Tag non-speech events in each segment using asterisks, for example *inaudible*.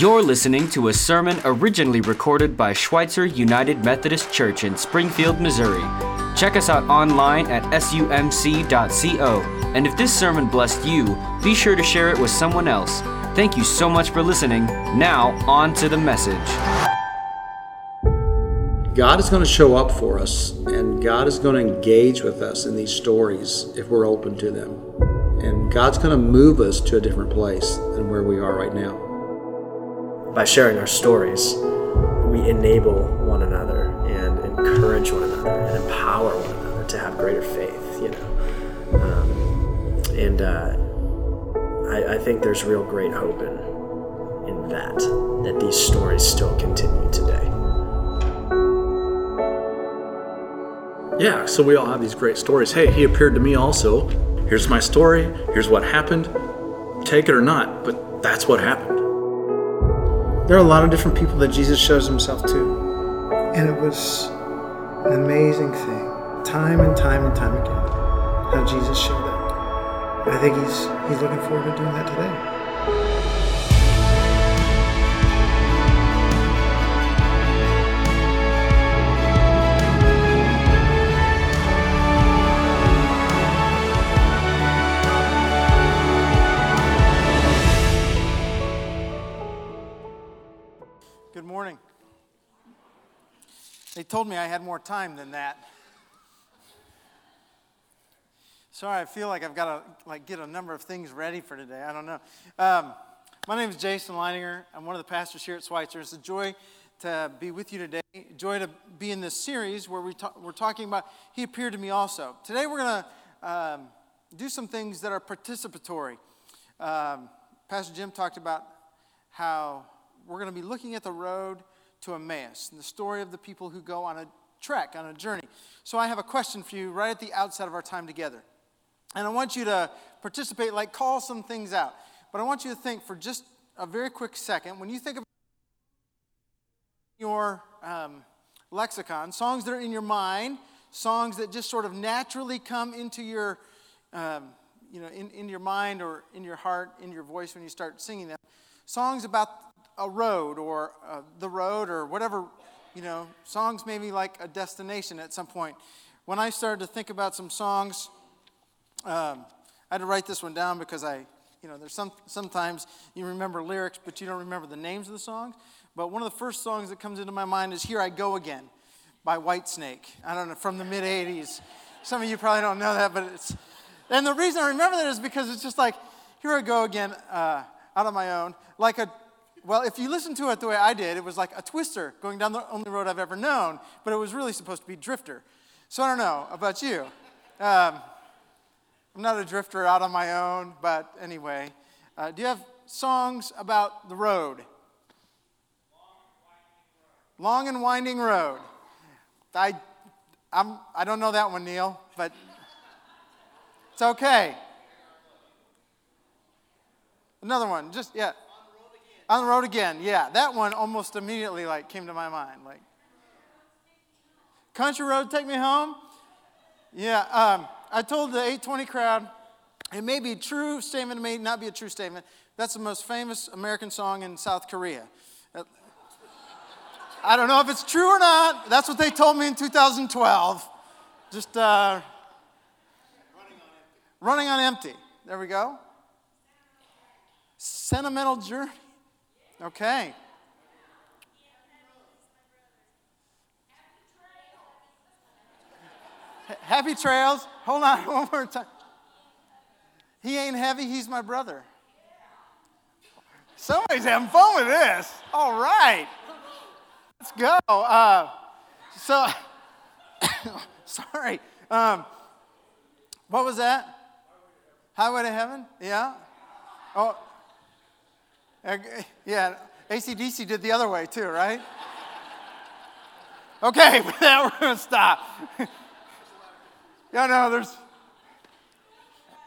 You're listening to a sermon originally recorded by Schweitzer United Methodist Church in Springfield, Missouri. Check us out online at sumc.co. And if this sermon blessed you, be sure to share it with someone else. Thank you so much for listening. Now, on to the message. God is going to show up for us, and God is going to engage with us in these stories if we're open to them. And God's going to move us to a different place than where we are right now by sharing our stories, we enable one another and encourage one another and empower one another to have greater faith, you know. Um, and uh, I, I, think there's real great hope in, in that, that these stories still continue today. Yeah, so we all have these great stories. Hey, he appeared to me also. Here's my story. Here's what happened. Take it or not, but that's what happened. There are a lot of different people that Jesus shows himself to. And it was an amazing thing, time and time and time again, how Jesus showed up. I think he's, he's looking forward to doing that today. Told me I had more time than that. Sorry, I feel like I've got to like get a number of things ready for today. I don't know. Um, my name is Jason Leininger. I'm one of the pastors here at Schweitzer. It's a joy to be with you today. Joy to be in this series where we we're talking about He appeared to me also. Today we're going to um, do some things that are participatory. Um, Pastor Jim talked about how we're going to be looking at the road to Emmaus and the story of the people who go on a trek, on a journey. So I have a question for you right at the outset of our time together. And I want you to participate, like call some things out. But I want you to think for just a very quick second when you think of your um, lexicon, songs that are in your mind, songs that just sort of naturally come into your, um, you know, in, in your mind or in your heart, in your voice when you start singing them. Songs about a road or uh, the road or whatever, you know, songs maybe like a destination at some point. When I started to think about some songs, um, I had to write this one down because I, you know, there's some sometimes you remember lyrics, but you don't remember the names of the songs. But one of the first songs that comes into my mind is "Here I Go Again" by Whitesnake. I don't know from the mid '80s. Some of you probably don't know that, but it's. And the reason I remember that is because it's just like, "Here I go again," uh, out of my own, like a well, if you listen to it the way I did, it was like a twister going down the only road I've ever known, but it was really supposed to be drifter. So I don't know about you. Um, I'm not a drifter out on my own, but anyway. Uh, do you have songs about the road? Long and winding road. I, I'm, I don't know that one, Neil, but it's okay. Another one, just, yeah. On the road again, yeah. That one almost immediately like came to my mind. Like, country road, take me home. Yeah, um, I told the 820 crowd, it may be a true statement, it may not be a true statement. That's the most famous American song in South Korea. Uh, I don't know if it's true or not. That's what they told me in 2012. Just uh, running on empty. There we go. Sentimental journey. Okay. Happy trails. Hold on *laughs* one more time. He ain't heavy, he's my brother. Somebody's having fun with this. All right. Let's go. Uh, so, *coughs* sorry. Um, what was that? Highway to Heaven? Yeah? Oh, yeah, AC/DC did the other way too, right? *laughs* okay, *laughs* with that we're going to stop. *laughs* yeah, no, there's.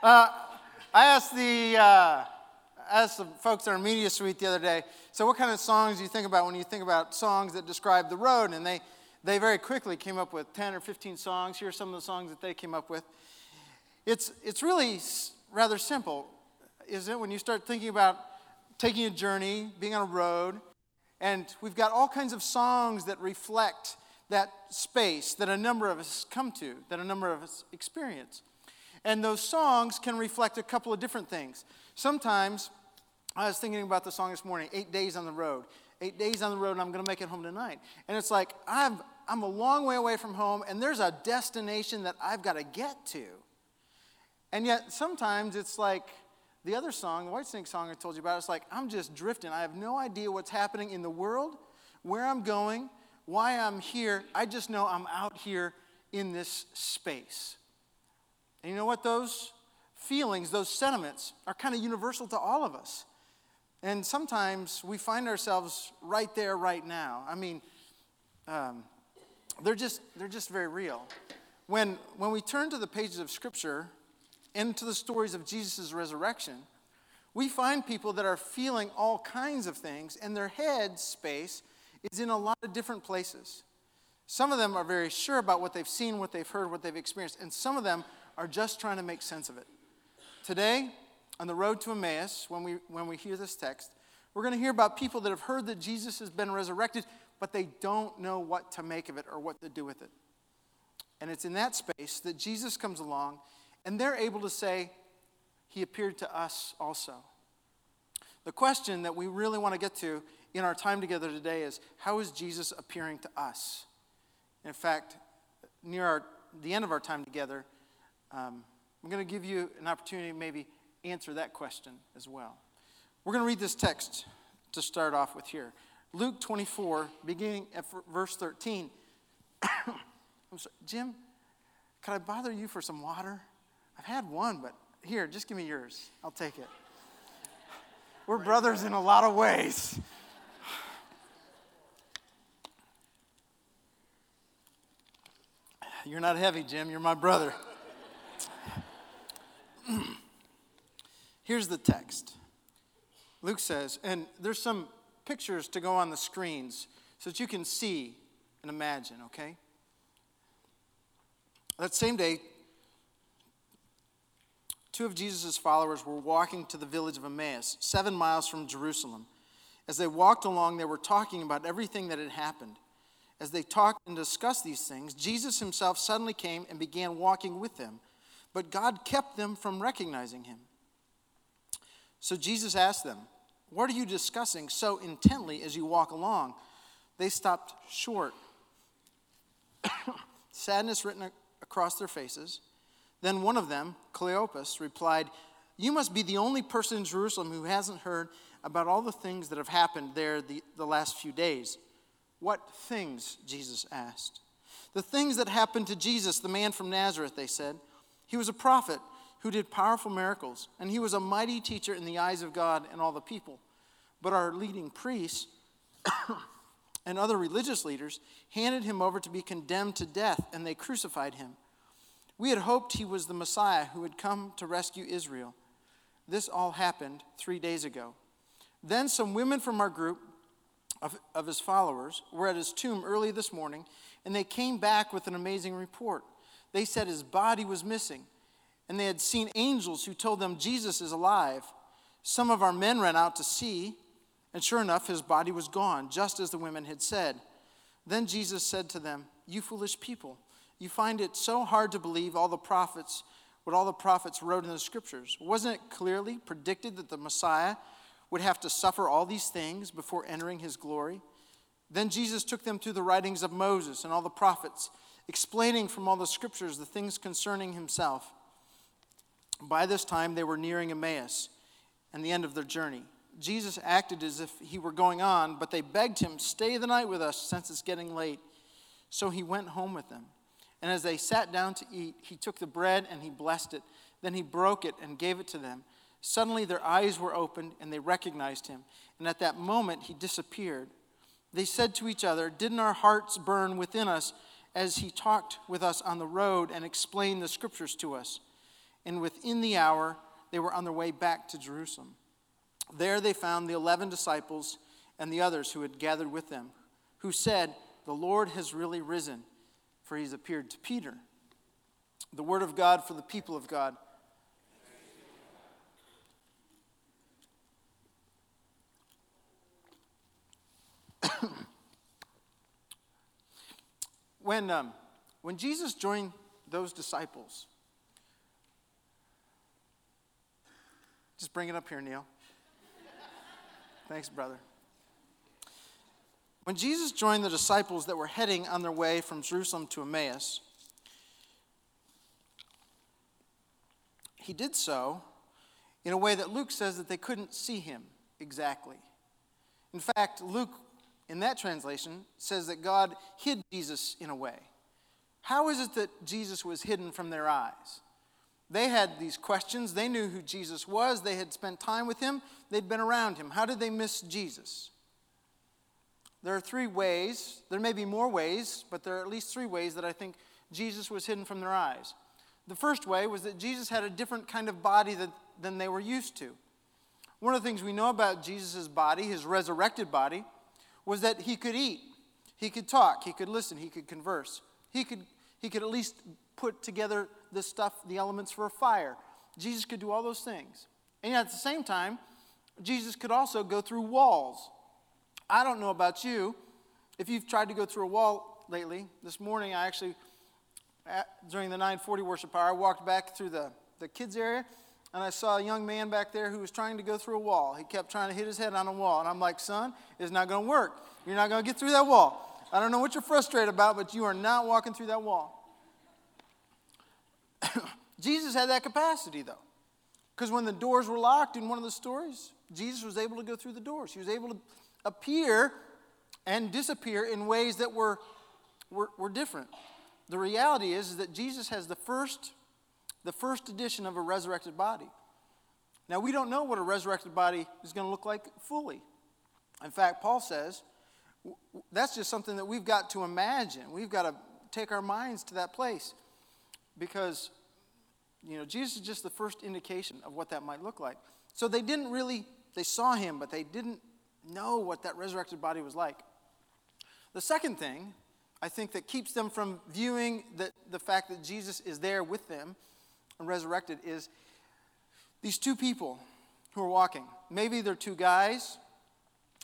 Uh, I asked the uh, asked the folks in our media suite the other day. So, what kind of songs do you think about when you think about songs that describe the road? And they they very quickly came up with 10 or 15 songs. Here are some of the songs that they came up with. It's it's really rather simple, isn't it? When you start thinking about taking a journey, being on a road, and we've got all kinds of songs that reflect that space that a number of us come to, that a number of us experience. And those songs can reflect a couple of different things. Sometimes, I was thinking about the song this morning, Eight Days on the Road. Eight days on the road, and I'm going to make it home tonight. And it's like, I'm, I'm a long way away from home, and there's a destination that I've got to get to. And yet, sometimes it's like the other song, the Whitesnake song I told you about, it's like, I'm just drifting. I have no idea what's happening in the world, where I'm going, why I'm here. I just know I'm out here in this space. And you know what? Those feelings, those sentiments are kind of universal to all of us. And sometimes we find ourselves right there, right now. I mean, um, they're, just, they're just very real. When, when we turn to the pages of Scripture and to the stories of Jesus' resurrection, we find people that are feeling all kinds of things, and their head space is in a lot of different places. Some of them are very sure about what they've seen, what they've heard, what they've experienced, and some of them are just trying to make sense of it. Today, on the road to Emmaus, when we, when we hear this text, we're going to hear about people that have heard that Jesus has been resurrected, but they don't know what to make of it or what to do with it. And it's in that space that Jesus comes along, and they're able to say, He appeared to us also. The question that we really want to get to in our time together today is how is Jesus appearing to us? In fact, near our, the end of our time together, um, I'm going to give you an opportunity to maybe answer that question as well. We're going to read this text to start off with here. Luke 24, beginning at verse 13. *coughs* I'm sorry, Jim, could I bother you for some water? I've had one, but here, just give me yours. I'll take it. We're brothers in a lot of ways. You're not heavy, Jim. You're my brother. Here's the text Luke says, and there's some pictures to go on the screens so that you can see and imagine, okay? That same day, two of Jesus' followers were walking to the village of Emmaus, seven miles from Jerusalem. As they walked along, they were talking about everything that had happened. As they talked and discussed these things, Jesus himself suddenly came and began walking with them, but God kept them from recognizing him. So Jesus asked them, What are you discussing so intently as you walk along? They stopped short, *coughs* sadness written across their faces. Then one of them, Cleopas, replied, You must be the only person in Jerusalem who hasn't heard about all the things that have happened there the, the last few days. What things? Jesus asked. The things that happened to Jesus, the man from Nazareth, they said. He was a prophet who did powerful miracles, and he was a mighty teacher in the eyes of God and all the people. But our leading priests *coughs* and other religious leaders handed him over to be condemned to death, and they crucified him. We had hoped he was the Messiah who had come to rescue Israel. This all happened three days ago. Then some women from our group of, of his followers were at his tomb early this morning, and they came back with an amazing report. They said his body was missing and they had seen angels who told them Jesus is alive. Some of our men ran out to see, and sure enough, his body was gone, just as the women had said. Then Jesus said to them, You foolish people, you find it so hard to believe all the prophets, what all the prophets wrote in the scriptures. Wasn't it clearly predicted that the Messiah would have to suffer all these things before entering his glory? Then Jesus took them through the writings of Moses and all the prophets, explaining from all the scriptures the things concerning himself. By this time, they were nearing Emmaus and the end of their journey. Jesus acted as if he were going on, but they begged him, Stay the night with us since it's getting late. So he went home with them. And as they sat down to eat, he took the bread and he blessed it. Then he broke it and gave it to them. Suddenly their eyes were opened and they recognized him. And at that moment he disappeared. They said to each other, Didn't our hearts burn within us as he talked with us on the road and explained the scriptures to us? and within the hour, they were on their way back to Jerusalem. There they found the eleven disciples and the others who had gathered with them, who said, The Lord has really risen, for he's appeared to Peter. The word of God for the people of God. *coughs* when, um, when Jesus joined those disciples, just bring it up here, Neil. Thanks, brother. When Jesus joined the disciples that were heading on their way from Jerusalem to Emmaus, he did so in a way that Luke says that they couldn't see him exactly. In fact, Luke, in that translation, says that God hid Jesus in a way. How is it that Jesus was hidden from their eyes? They had these questions. They knew who Jesus was. They had spent time with him. They'd been around him. How did they miss Jesus? There are three ways. There may be more ways, but there are at least three ways that I think Jesus was hidden from their eyes. The first way was that Jesus had a different kind of body that, than they were used to. One of the things we know about Jesus' body, his resurrected body, was that he could eat, he could talk, he could listen, he could converse. He could, he could at least put together the stuff, the elements for a fire. Jesus could do all those things. And at the same time, Jesus could also go through walls. I don't know about you. If you've tried to go through a wall lately, this morning I actually, at, during the 940 worship hour, I walked back through the, the kids' area and I saw a young man back there who was trying to go through a wall. He kept trying to hit his head on a wall. And I'm like, son, it's not going to work. You're not going to get through that wall. I don't know what you're frustrated about, but you are not walking through that wall. *coughs* Jesus had that capacity, though. Because when the doors were locked in one of the stories, Jesus was able to go through the doors. He was able to appear and disappear in ways that were, were, were different. The reality is, is that Jesus has the first, the first edition of a resurrected body. Now, we don't know what a resurrected body is going to look like fully. In fact, Paul says that's just something that we've got to imagine. We've got to take our minds to that place because you know jesus is just the first indication of what that might look like so they didn't really they saw him but they didn't know what that resurrected body was like. The second thing i think that keeps them from viewing the, the fact that jesus is there with them and resurrected is these two people who are walking. Maybe they're two guys.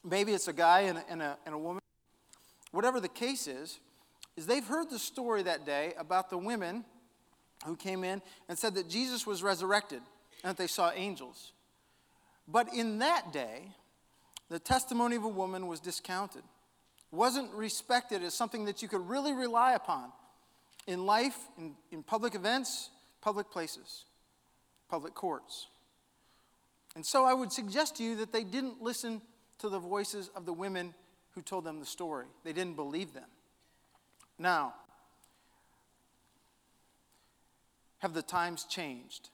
Maybe it's a guy and a, and a, and a woman. Whatever the case is is they've heard the story that day about the women who came in and said that Jesus was resurrected and that they saw angels. But in that day, the testimony of a woman was discounted, wasn't respected as something that you could really rely upon in life, in, in public events, public places, public courts. And so I would suggest to you that they didn't listen to the voices of the women who told them the story, they didn't believe them. Now, Have the times changed?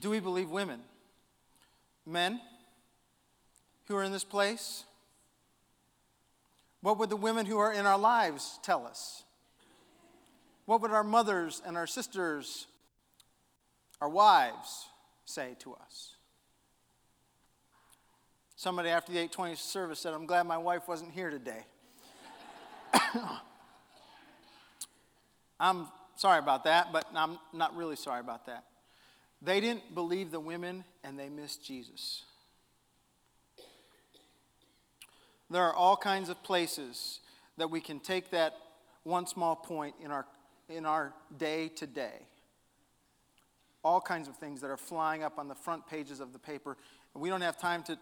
Do we believe women? Men who are in this place? What would the women who are in our lives tell us? What would our mothers and our sisters, our wives, say to us? Somebody after the 820 service said, I'm glad my wife wasn't here today. *coughs* I'm sorry about that, but I'm not really sorry about that. They didn't believe the women and they missed Jesus. There are all kinds of places that we can take that one small point in our, in our day to day. All kinds of things that are flying up on the front pages of the paper. We don't have time to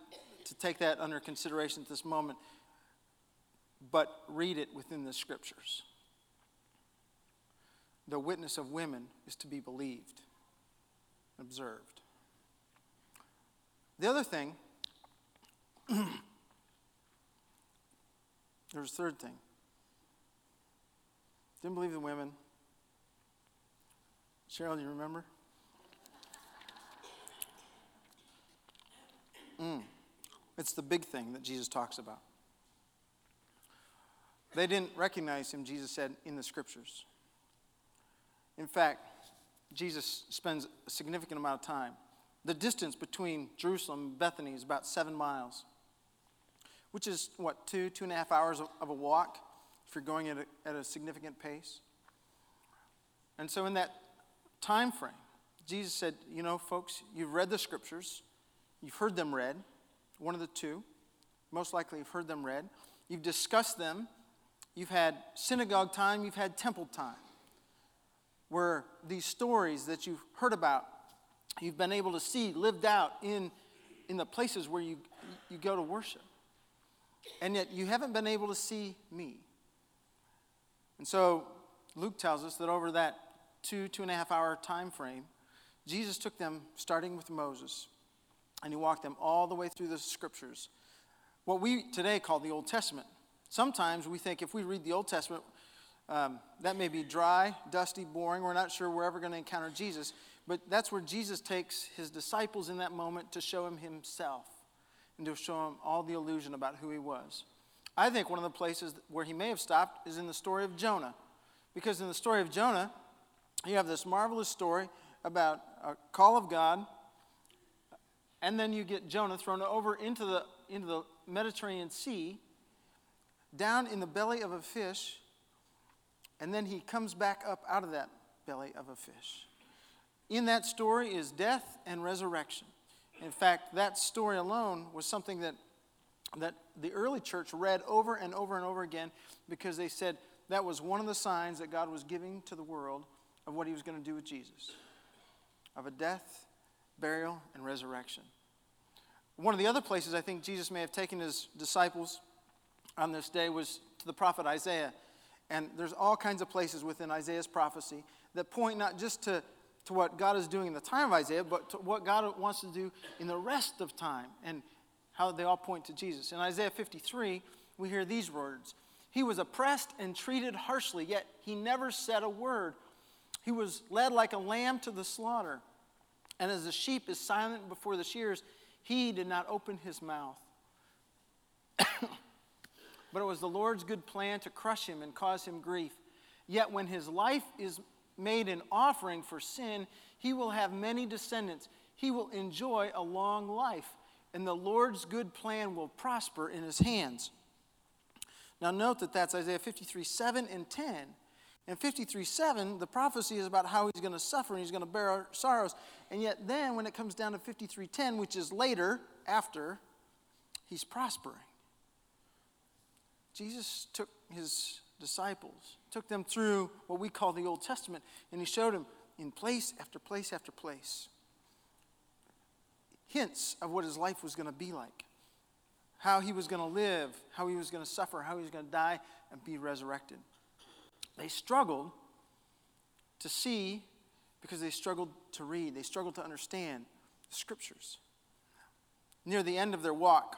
to take that under consideration at this moment, but read it within the scriptures. The witness of women is to be believed, observed. The other thing, *clears throat* there's a third thing. Didn't believe the women. Cheryl, you remember? Mm. It's the big thing that Jesus talks about. They didn't recognize him, Jesus said, in the scriptures. In fact, Jesus spends a significant amount of time. The distance between Jerusalem and Bethany is about seven miles, which is, what, two, two and a half hours of a walk if you're going at a, at a significant pace. And so, in that time frame, Jesus said, You know, folks, you've read the scriptures, you've heard them read, one of the two. Most likely, you've heard them read. You've discussed them. You've had synagogue time, you've had temple time, where these stories that you've heard about, you've been able to see lived out in, in the places where you, you go to worship. And yet, you haven't been able to see me. And so, Luke tells us that over that two, two and a half hour time frame, Jesus took them, starting with Moses, and he walked them all the way through the scriptures, what we today call the Old Testament. Sometimes we think if we read the Old Testament, um, that may be dry, dusty, boring. We're not sure we're ever going to encounter Jesus. But that's where Jesus takes his disciples in that moment to show him himself and to show him all the illusion about who he was. I think one of the places where he may have stopped is in the story of Jonah. Because in the story of Jonah, you have this marvelous story about a call of God, and then you get Jonah thrown over into the, into the Mediterranean Sea, down in the belly of a fish, and then he comes back up out of that belly of a fish. In that story is death and resurrection. In fact, that story alone was something that, that the early church read over and over and over again because they said that was one of the signs that God was giving to the world of what he was going to do with Jesus of a death, burial, and resurrection. One of the other places I think Jesus may have taken his disciples on this day was to the prophet Isaiah. And there's all kinds of places within Isaiah's prophecy that point not just to, to what God is doing in the time of Isaiah, but to what God wants to do in the rest of time and how they all point to Jesus. In Isaiah 53, we hear these words He was oppressed and treated harshly, yet he never said a word. He was led like a lamb to the slaughter. And as a sheep is silent before the shears, he did not open his mouth. *coughs* but it was the Lord's good plan to crush him and cause him grief. Yet when his life is made an offering for sin, he will have many descendants. He will enjoy a long life, and the Lord's good plan will prosper in his hands. Now, note that that's Isaiah 53 7 and 10. In 53 7, the prophecy is about how he's going to suffer and he's going to bear our sorrows. And yet, then when it comes down to 53 10, which is later, after, he's prospering. Jesus took his disciples, took them through what we call the Old Testament, and he showed them in place after place after place hints of what his life was going to be like, how he was going to live, how he was going to suffer, how he was going to die and be resurrected. They struggled to see because they struggled to read, they struggled to understand the scriptures. Near the end of their walk,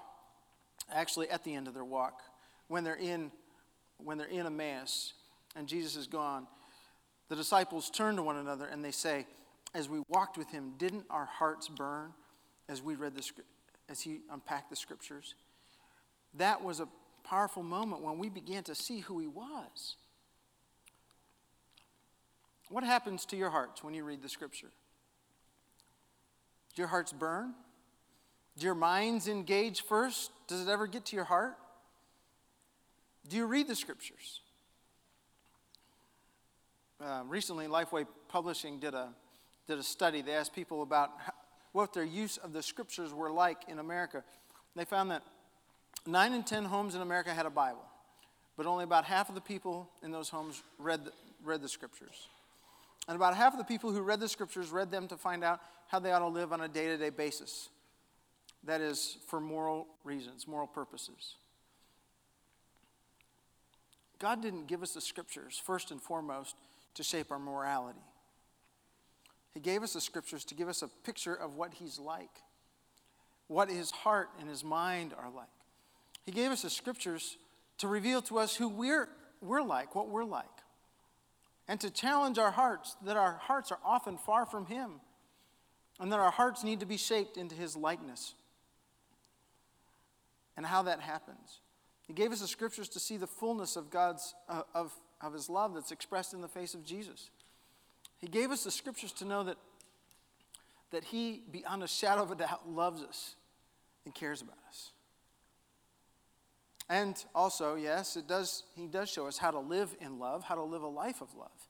actually at the end of their walk, when they're in when they're in Emmaus and Jesus is gone, the disciples turn to one another and they say, as we walked with him, didn't our hearts burn as we read the as he unpacked the scriptures? That was a powerful moment when we began to see who he was. What happens to your hearts when you read the scripture? Do your hearts burn? Do your minds engage first? Does it ever get to your heart? Do you read the scriptures? Uh, recently, Lifeway Publishing did a, did a study. They asked people about how, what their use of the scriptures were like in America. They found that nine in ten homes in America had a Bible, but only about half of the people in those homes read the, read the scriptures. And about half of the people who read the scriptures read them to find out how they ought to live on a day to day basis. That is, for moral reasons, moral purposes. God didn't give us the scriptures, first and foremost, to shape our morality. He gave us the scriptures to give us a picture of what He's like, what His heart and His mind are like. He gave us the scriptures to reveal to us who we're, we're like, what we're like and to challenge our hearts that our hearts are often far from Him and that our hearts need to be shaped into His likeness. And how that happens. He gave us the scriptures to see the fullness of God's uh, of, of His love that's expressed in the face of Jesus. He gave us the scriptures to know that, that He, beyond a shadow of a doubt, loves us and cares about us. And also, yes, it does, he does show us how to live in love, how to live a life of love.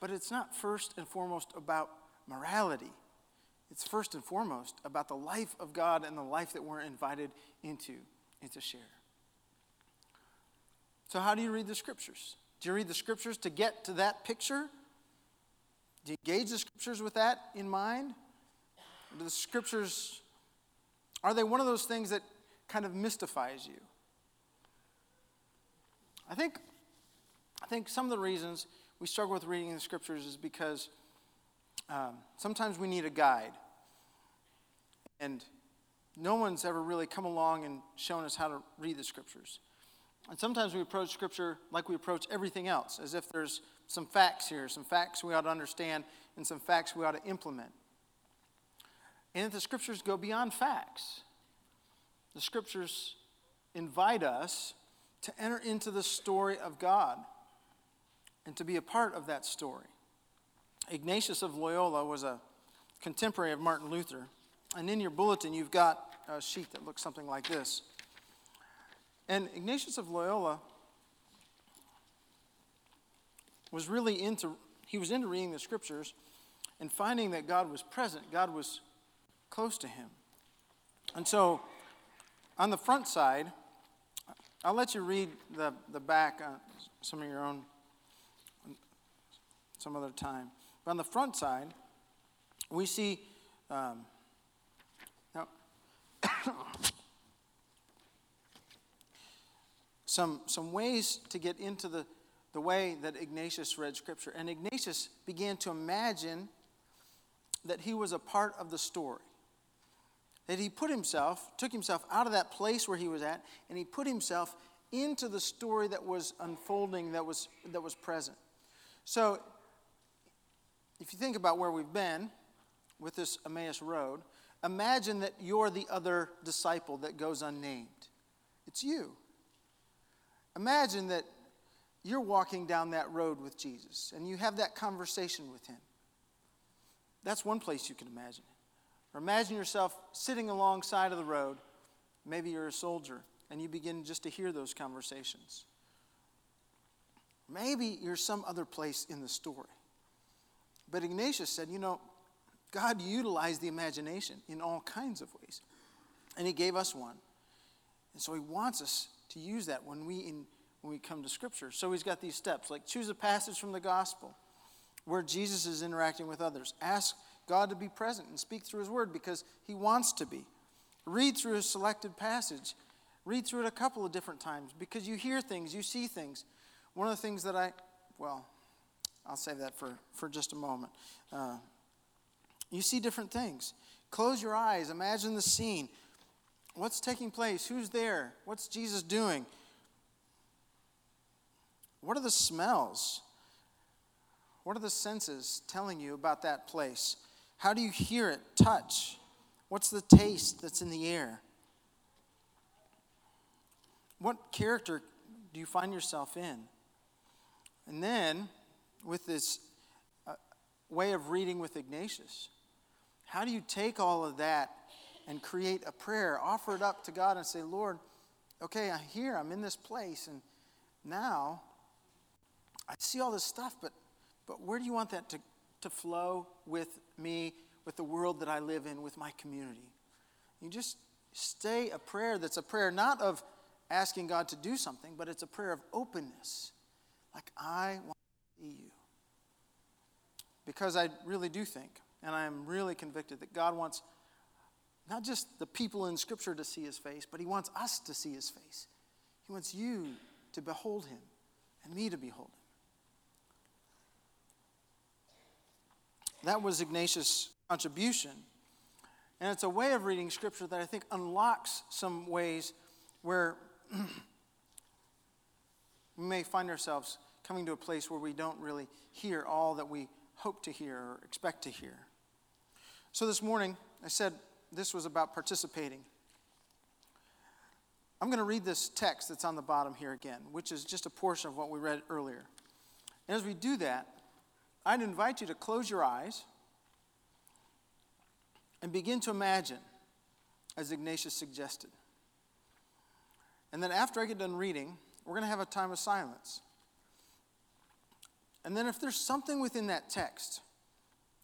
but it's not first and foremost about morality. It's first and foremost about the life of God and the life that we're invited into and to share. So, how do you read the scriptures? Do you read the scriptures to get to that picture? Do you gauge the scriptures with that in mind? Do the scriptures, are they one of those things that kind of mystifies you? I think, I think some of the reasons we struggle with reading the scriptures is because um, sometimes we need a guide. And no one's ever really come along and shown us how to read the scriptures. And sometimes we approach scripture like we approach everything else, as if there's some facts here, some facts we ought to understand, and some facts we ought to implement. And if the scriptures go beyond facts. The scriptures invite us to enter into the story of God and to be a part of that story. Ignatius of Loyola was a contemporary of Martin Luther. And in your bulletin, you've got a sheet that looks something like this. And Ignatius of Loyola was really into, he was into reading the scriptures and finding that God was present, God was close to him. And so on the front side, I'll let you read the, the back, uh, some of your own, some other time. But on the front side, we see um, now, some, some ways to get into the, the way that Ignatius read Scripture. And Ignatius began to imagine that he was a part of the story. That he put himself, took himself out of that place where he was at, and he put himself into the story that was unfolding, that was, that was present. So if you think about where we've been with this Emmaus Road, imagine that you're the other disciple that goes unnamed. It's you. Imagine that you're walking down that road with Jesus and you have that conversation with him. That's one place you can imagine Or imagine yourself sitting alongside of the road. Maybe you're a soldier and you begin just to hear those conversations. Maybe you're some other place in the story. But Ignatius said, you know, God utilized the imagination in all kinds of ways. And he gave us one. And so he wants us to use that when we, in, when we come to Scripture. So he's got these steps like choose a passage from the gospel where Jesus is interacting with others. Ask God to be present and speak through his word because he wants to be. Read through a selected passage. Read through it a couple of different times because you hear things, you see things. One of the things that I, well, I'll save that for, for just a moment. Uh, you see different things. Close your eyes, imagine the scene. What's taking place? Who's there? What's Jesus doing? What are the smells? What are the senses telling you about that place? How do you hear it, touch? What's the taste that's in the air? What character do you find yourself in? And then with this uh, way of reading with Ignatius? How do you take all of that and create a prayer, offer it up to God, and say, Lord, okay, I'm here, I'm in this place, and now I see all this stuff, but, but where do you want that to, to flow with me, with the world that I live in, with my community? You just stay a prayer that's a prayer not of asking God to do something, but it's a prayer of openness. Like, I want to see you. Because I really do think, and I am really convicted, that God wants not just the people in Scripture to see his face, but he wants us to see his face. He wants you to behold him and me to behold him. That was Ignatius' contribution. And it's a way of reading Scripture that I think unlocks some ways where *clears throat* we may find ourselves coming to a place where we don't really hear all that we hope to hear or expect to hear. So this morning, I said this was about participating. I'm going to read this text that's on the bottom here again, which is just a portion of what we read earlier. And as we do that, I'd invite you to close your eyes and begin to imagine, as Ignatius suggested. And then after I get done reading, we're going to have a time of silence. And then if there's something within that text,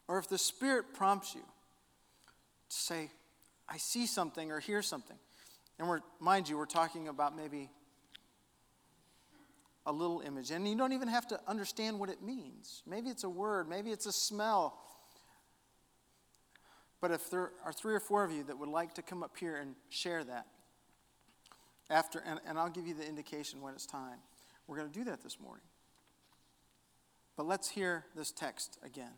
or if the Spirit prompts you to say, I see something or hear something, and we're, mind you, we're talking about maybe a little image. And you don't even have to understand what it means. Maybe it's a word, maybe it's a smell. But if there are three or four of you that would like to come up here and share that, after, and, and I'll give you the indication when it's time, we're going to do that this morning. But let's hear this text again.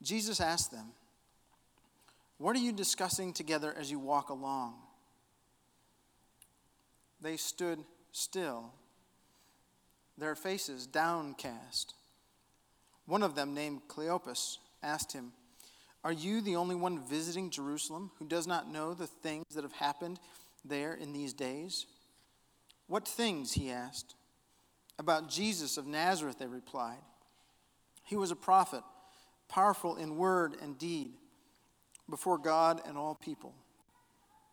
Jesus asked them, What are you discussing together as you walk along? They stood still, their faces downcast. One of them, named Cleopas, asked him, Are you the only one visiting Jerusalem who does not know the things that have happened there in these days? What things? he asked. About Jesus of Nazareth, they replied. He was a prophet, powerful in word and deed before God and all people.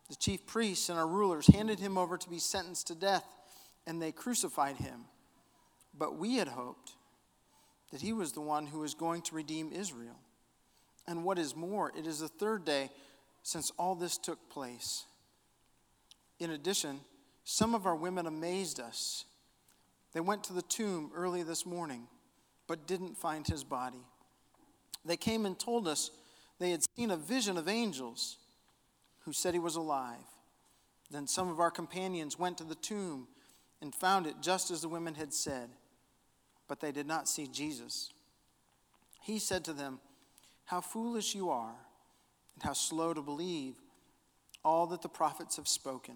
The chief priests and our rulers handed him over to be sentenced to death and they crucified him. But we had hoped that he was the one who was going to redeem Israel. And what is more, it is the third day since all this took place. In addition, some of our women amazed us. They went to the tomb early this morning, but didn't find his body. They came and told us they had seen a vision of angels who said he was alive. Then some of our companions went to the tomb and found it just as the women had said, but they did not see Jesus. He said to them, How foolish you are, and how slow to believe all that the prophets have spoken.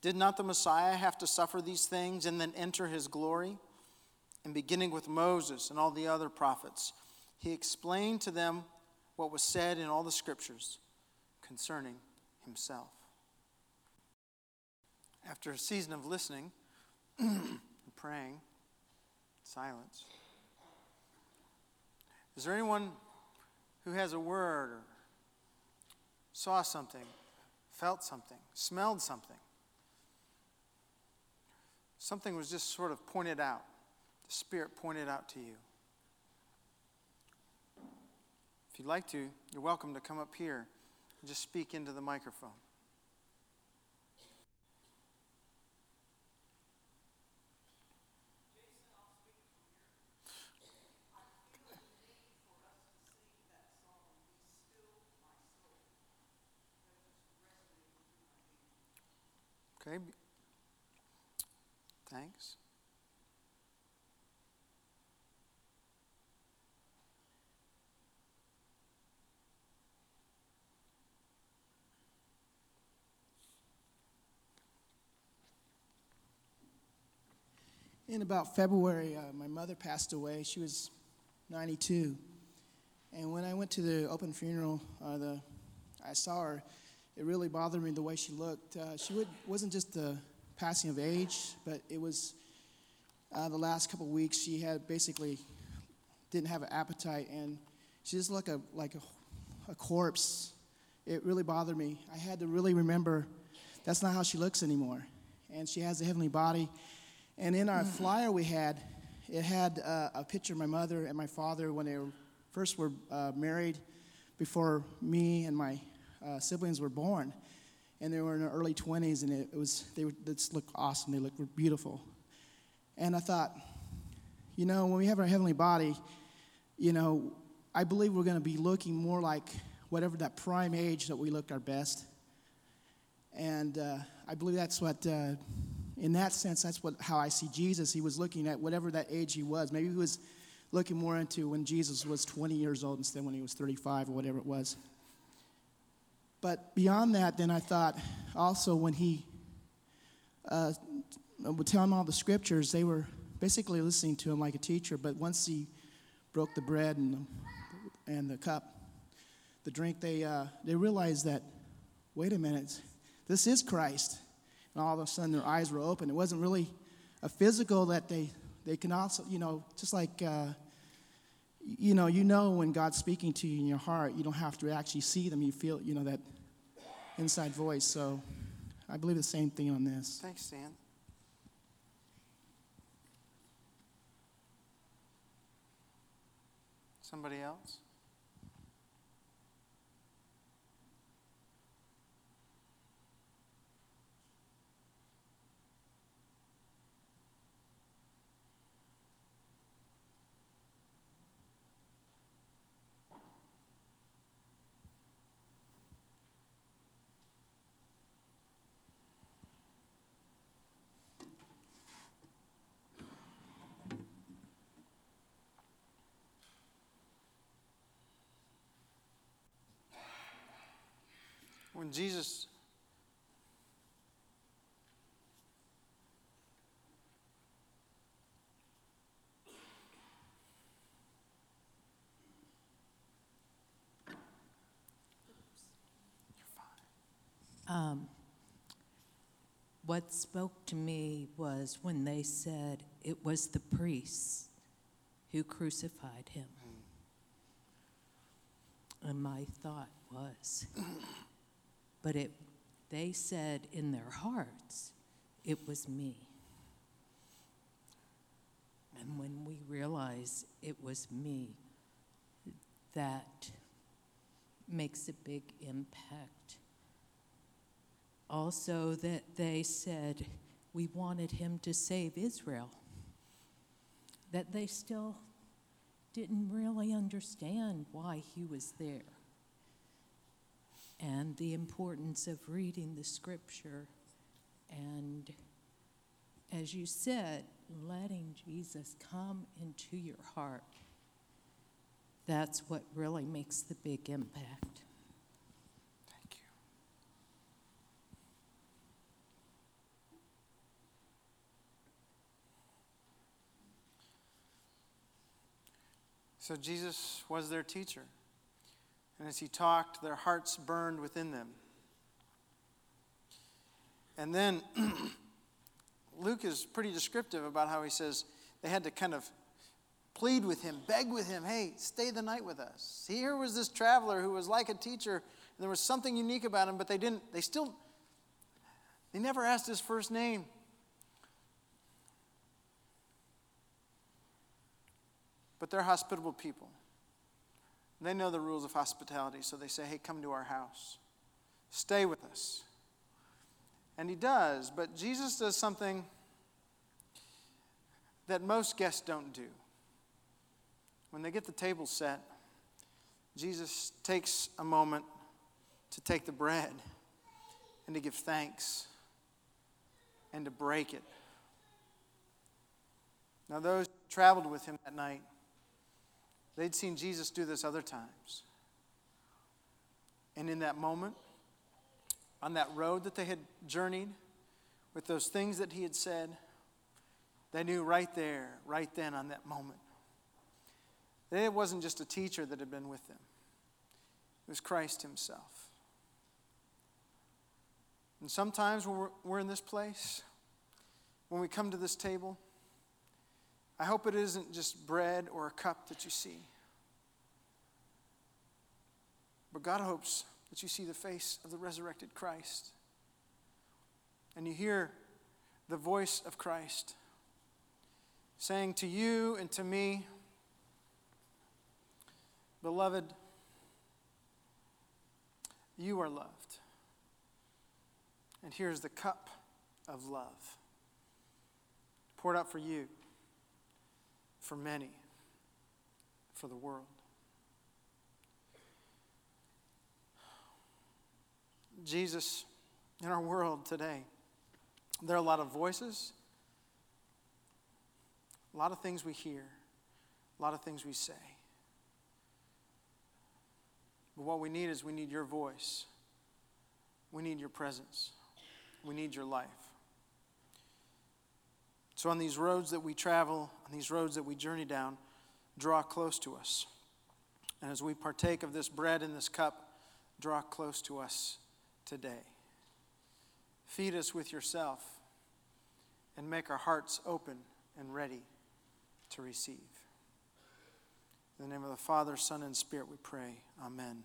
Did not the Messiah have to suffer these things and then enter his glory? And beginning with Moses and all the other prophets, he explained to them what was said in all the scriptures concerning himself after a season of listening *clears throat* and praying, silence, is there anyone who has a word or saw something, felt something, smelled something? Something was just sort of pointed out. The Spirit pointed out to you. If you'd like to, you're welcome to come up here and just speak into the microphone. Okay. Thanks. In about February, uh, my mother passed away. She was 92. And when I went to the open funeral, uh, the, I saw her it really bothered me the way she looked. Uh, she would, wasn't just the passing of age, but it was uh, the last couple weeks she had basically didn't have an appetite and she just looked like a, like a, a corpse. It really bothered me. I had to really remember that's not how she looks anymore. And she has a heavenly body. And in our flyer we had, it had uh, a picture of my mother and my father when they were, first were uh, married before me and my uh, siblings were born, and they were in their early 20s, and it, it was they, were, just looked awesome. They looked beautiful, and I thought, you know, when we have our heavenly body, you know, I believe we're going to be looking more like whatever that prime age that we looked our best, and uh, I believe that's what. In that sense, that's what how I see Jesus. He was looking at whatever that age he was. Maybe he was looking more into when Jesus was 20 years old instead of when he was 35 or whatever it was. But beyond that, then I thought also when he uh, would tell them all the scriptures, they were basically listening to him like a teacher. But once he broke the bread and the, and the cup, the drink, they, uh, they realized that, wait a minute, this is Christ and all of a sudden their eyes were open. It wasn't really a physical that they, they can also, you know, just like, uh, you know, you know when God's speaking to you in your heart, you don't have to actually see them. You feel, you know, that inside voice. So I believe the same thing on this. Thanks, Stan. Somebody else? When Jesus Um, what spoke to me was when they said it was the priests who crucified him. And my thought was, but it, they said in their hearts, it was me. And when we realize it was me, that makes a big impact. Also, that they said we wanted him to save Israel, that they still didn't really understand why he was there and the importance of reading the scripture and, as you said, letting Jesus come into your heart. That's what really makes the big impact. Thank you. So Jesus was their teacher. And as he talked, their hearts burned within them. And then *clears throat* Luke is pretty descriptive about how he says they had to kind of plead with him, beg with him, hey, stay the night with us. Here was this traveler who was like a teacher, and there was something unique about him, but they didn't, they still, they never asked his first name. But they're hospitable people. They know the rules of hospitality, so they say, hey, come to our house. Stay with us. And he does, but Jesus does something that most guests don't do. When they get the table set, Jesus takes a moment to take the bread and to give thanks and to break it. Now, those traveled with him that night, they'd seen Jesus do this other times. And in that moment, on that road that they had journeyed, with those things that he had said, they knew right there, right then, on that moment, that it wasn't just a teacher that had been with them, it was Christ himself. And sometimes when we're, we're in this place, when we come to this table, I hope it isn't just bread or a cup that you see. But God hopes that you see the face of the resurrected Christ. And you hear the voice of Christ saying to you and to me, Beloved, you are loved. And here's the cup of love poured out for you, for many, for the world. Jesus, in our world today, there are a lot of voices, a lot of things we hear, a lot of things we say. But what we need is we need your voice. We need your presence. We need your life. So, on these roads that we travel, on these roads that we journey down, draw close to us. And as we partake of this bread and this cup, draw close to us today. Feed us with yourself and make our hearts open and ready to receive. In the name of the Father, Son, and Spirit, we pray. Amen.